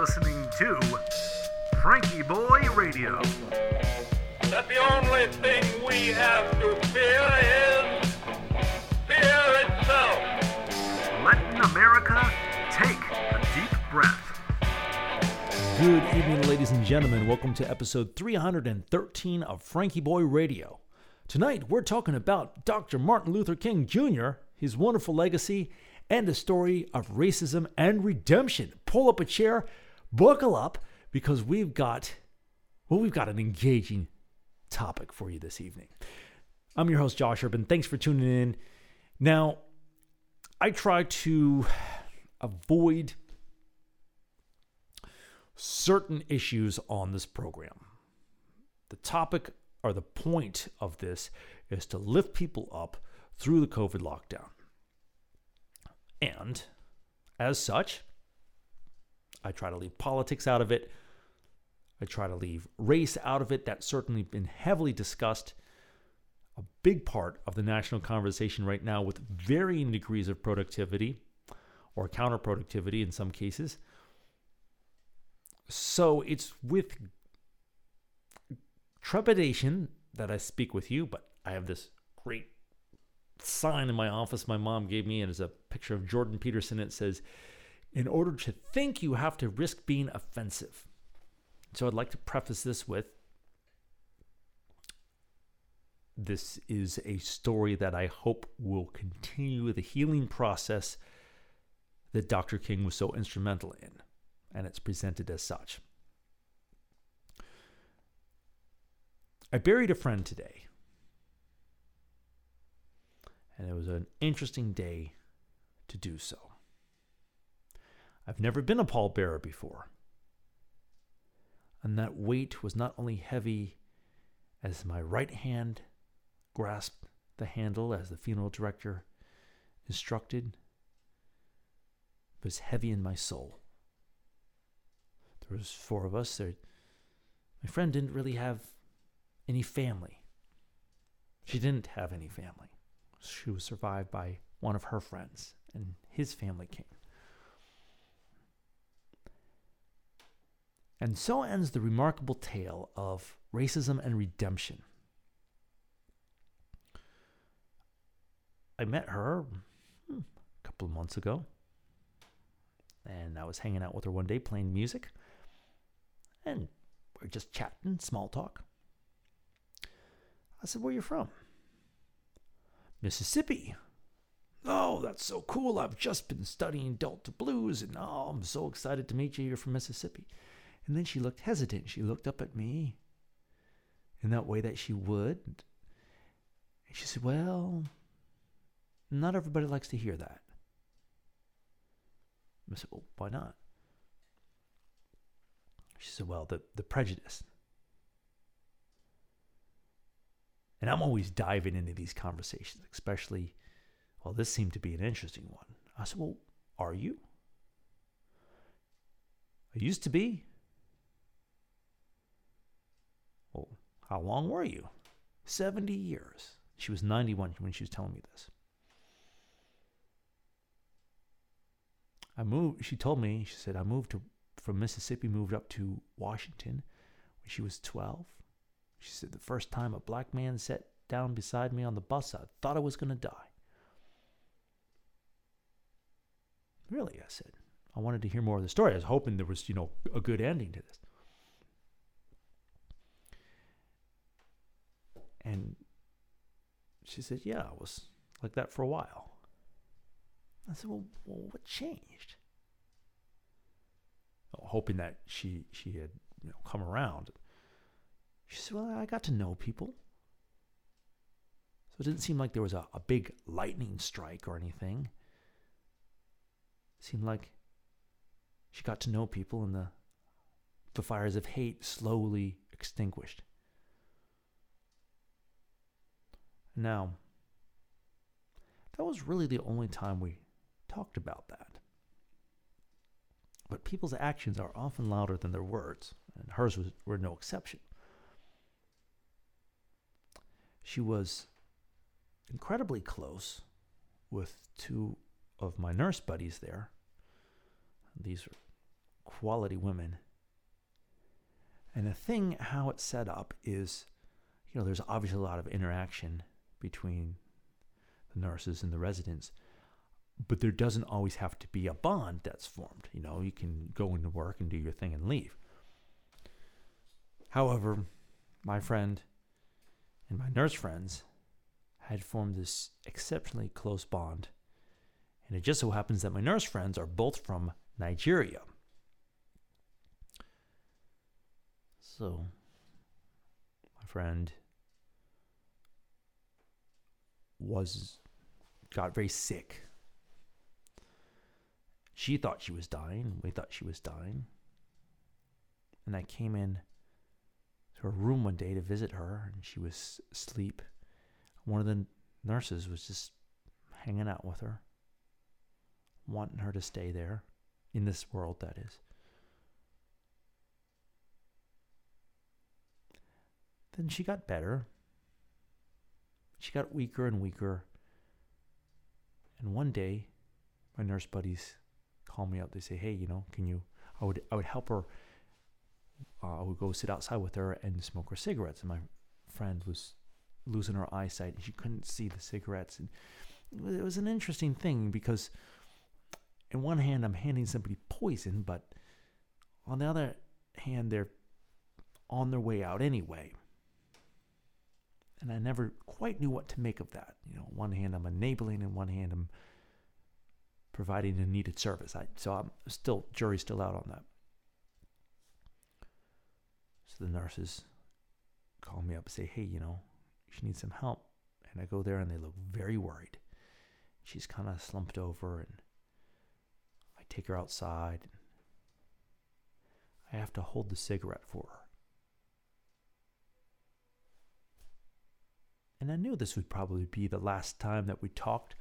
listening to FrankieBoi Radio. that the only thing we have to fear is fear itself. Letting America take a deep breath. Good evening, ladies and gentlemen. Welcome to episode 313 of FrankieBoi Radio. Tonight, we're talking about Dr. Martin Luther King Jr., his wonderful legacy, and a story of racism and redemption. Pull up a chair, buckle up, because we've got, well, we've got an engaging topic for you this evening. I'm your host, Josh Urban. Thanks for tuning in. Now, I try to avoid certain issues on this program. The topic or the point of this is to lift people up through the COVID lockdown. And as such, I try to leave politics out of it. I try to leave race out of it. That's certainly been heavily discussed. A big part of the national conversation right now, with varying degrees of productivity or counterproductivity in some cases. So it's with trepidation that I speak with you, but I have this great sign in my office my mom gave me, and it's a picture of Jordan Peterson. It says, In order to think, you have to risk being offensive. So I'd like to preface this with this is a story that I hope will continue the healing process that Dr. King was so instrumental in, and it's presented as such. I buried a friend today. And it was an interesting day to do so. I've never been a pallbearer before. And that weight was not only heavy as my right hand grasped the handle as the funeral director instructed, it was heavy in my soul. There was four of us. There, my friend didn't really have any family. She didn't have any family. She was survived by one of her friends, and his family came. And so ends the remarkable tale of racism and redemption. I met her hmm, a couple of months ago, and I was hanging out with her one day playing music, and we're just chatting, small talk. I said, Where are you from? Mississippi. Oh, that's so cool. I've just been studying Delta blues, and oh, I'm so excited to meet you. You're from Mississippi. And then she looked hesitant. She looked up at me in that way that she would. And she said, Well, not everybody likes to hear that. I said, Well, why not? She said, Well, the, the prejudice. And I'm always diving into these conversations, especially, well, this seemed to be an interesting one. I said, Well, are you? I used to be. Well, how long were you? 70 years. She was 91 when she was telling me this. I moved, she told me, she said, I moved to, from Mississippi, moved up to Washington when she was 12. She said, The first time a black man sat down beside me on the bus, I thought I was going to die. Really, I said. I wanted to hear more of the story. I was hoping there was, you know, a good ending to this. And she said, Yeah, I was like that for a while. I said, Well, well what changed? Oh, hoping that she she had you know, come around. She said, Well, I got to know people. So it didn't seem like there was a, a big lightning strike or anything. It seemed like she got to know people and the, the fires of hate slowly extinguished. Now, that was really the only time we talked about that. But people's actions are often louder than their words, and hers was, were no exception. She was incredibly close with two of my nurse buddies there. These are quality women. And the thing, how it's set up is, you know, there's obviously a lot of interaction between the nurses and the residents, but there doesn't always have to be a bond that's formed. You know, you can go into work and do your thing and leave. However, my friend and my nurse friends had formed this exceptionally close bond. And it just so happens that my nurse friends are both from Nigeria. So, my friend was got very sick. She thought she was dying. We thought she was dying. And I came in to her room one day to visit her, and she was asleep. One of the nurses was just hanging out with her, wanting her to stay there, in this world, that is. Then she got better. She got weaker and weaker. And one day, my nurse buddies call me up. They say, "Hey, you know, can you?" I would I would help her. Uh, I would go sit outside with her and smoke her cigarettes. And my friend was losing her eyesight, and she couldn't see the cigarettes. And it was, it was an interesting thing because, in one hand, I'm handing somebody poison, but on the other hand, they're on their way out anyway. And I never quite knew what to make of that. You know, one hand I'm enabling, and one hand I'm providing a needed service. I, so I'm still jury's still out on that. So the nurses call me up and say, "Hey, you know, she needs some help." And I go there, and they look very worried. She's kind of slumped over, and I take her outside. I have to hold the cigarette for her. And I knew this would probably be the last time that we talked.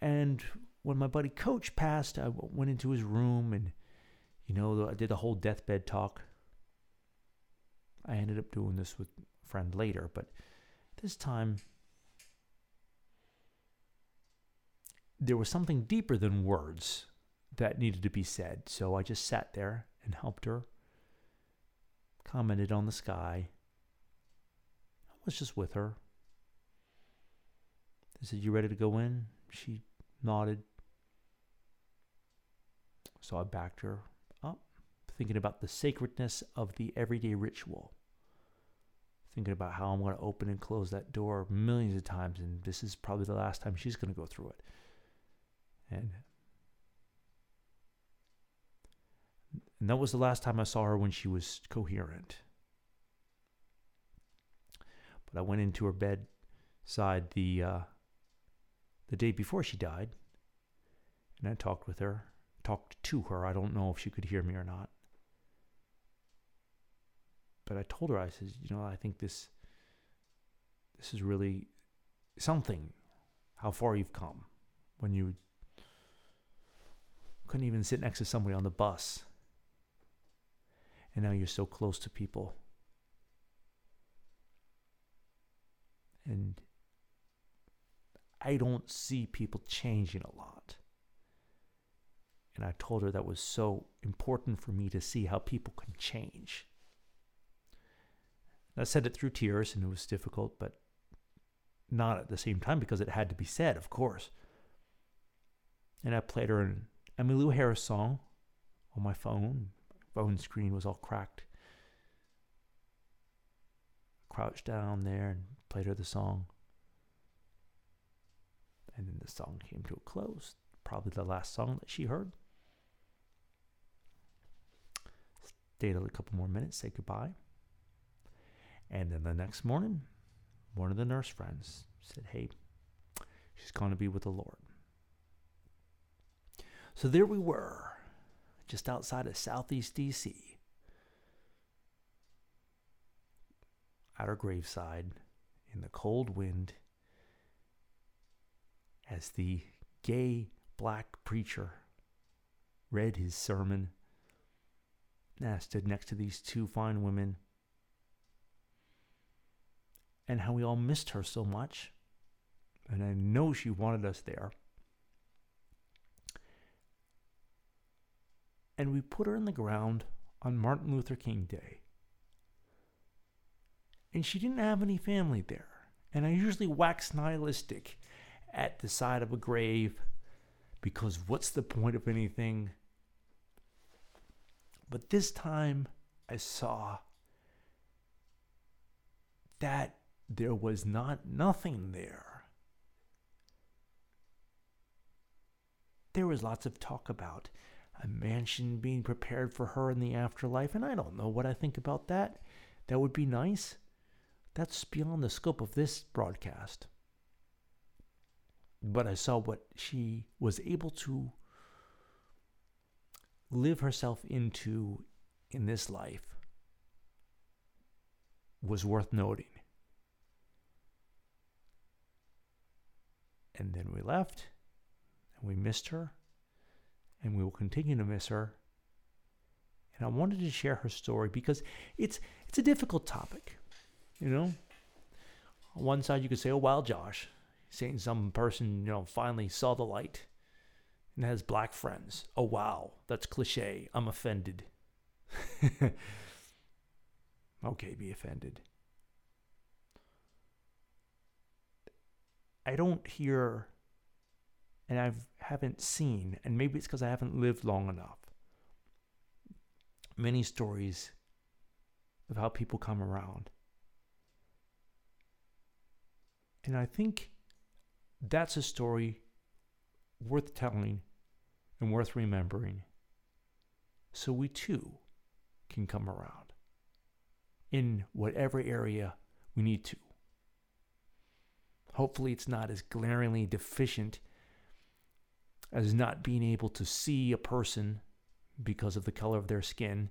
And when my buddy Coach passed, I went into his room and, you know, I did the whole deathbed talk. I ended up doing this with a friend later, but this time there was something deeper than words that needed to be said. So I just sat there and helped her commented on the sky. I was just with her. They said, You ready to go in? She nodded. So I backed her up, thinking about the sacredness of the everyday ritual. Thinking about how I'm going to open and close that door millions of times, and this is probably the last time she's going to go through it. And And that was the last time I saw her when she was coherent. But I went into her bedside the uh, the day before she died, and I talked with her, talked to her. I don't know if she could hear me or not. But I told her, I said, you know, I think this this is really something. How far you've come when you couldn't even sit next to somebody on the bus and now you're so close to people. And I don't see people changing a lot. And I told her that was so important for me to see how people can change. I said it through tears, and it was difficult, but not at the same time because it had to be said, of course. And I played her an Emmylou Harris song on my phone, phone screen was all cracked. Crouched down there and played her the song. And then the song came to a close. Probably the last song that she heard. Stayed a couple more minutes, say goodbye. And then the next morning, one of the nurse friends said, Hey, she's going to be with the Lord. So there we were just outside of Southeast DC. At our graveside, in the cold wind, as the gay black preacher read his sermon, and I stood next to these two fine women, and how we all missed her so much. And I know she wanted us there. And we put her in the ground on Martin Luther King Day. And she didn't have any family there. And I usually wax nihilistic at the side of a grave because what's the point of anything? But this time I saw that there was not nothing there. There was lots of talk about a mansion being prepared for her in the afterlife, and I don't know what I think about that. That would be nice. That's beyond the scope of this broadcast. But I saw what she was able to live herself into in this life was worth noting. And then we left, and we missed her, and we will continue to miss her. And I wanted to share her story because it's it's a difficult topic, you know. On one side, you could say, "Oh, well, Josh, saying some person, you know, finally saw the light and has black friends. Oh, wow, that's cliche. I'm offended." okay, be offended. I don't hear and I haven't seen, and maybe it's because I haven't lived long enough, many stories of how people come around. And I think that's a story worth telling and worth remembering so we too can come around in whatever area we need to. Hopefully, it's not as glaringly deficient as not being able to see a person because of the color of their skin.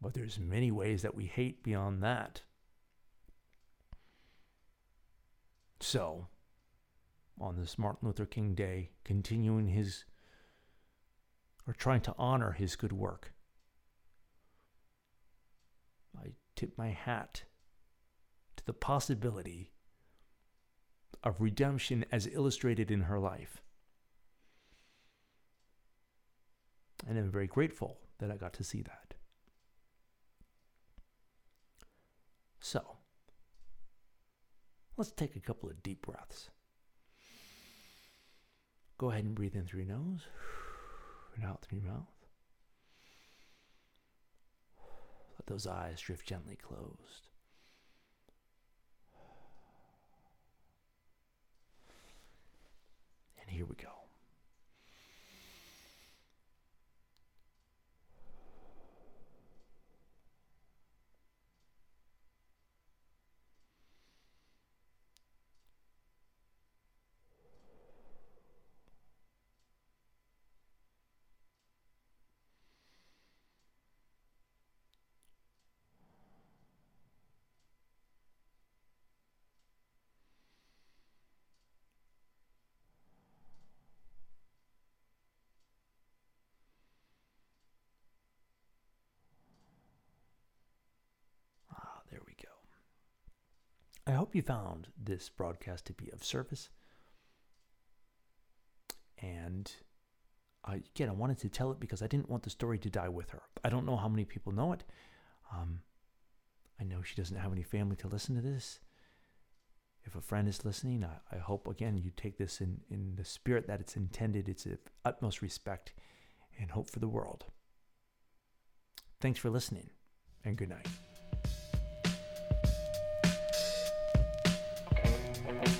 But there's many ways that we hate beyond that. So, on this Martin Luther King Day, continuing his or trying to honor his good work, I tip my hat to the possibility of redemption as illustrated in her life. And I'm very grateful that I got to see that. So, let's take a couple of deep breaths. Go ahead and breathe in through your nose and out through your mouth. Let those eyes drift gently closed. And here we go. I hope you found this broadcast to be of service. And I, again, I wanted to tell it because I didn't want the story to die with her. I don't know how many people know it. Um, I know she doesn't have any family to listen to this. If a friend is listening, I, I hope, again, you take this in, in the spirit that it's intended. It's of utmost respect and hope for the world. Thanks for listening, and good night. Bye.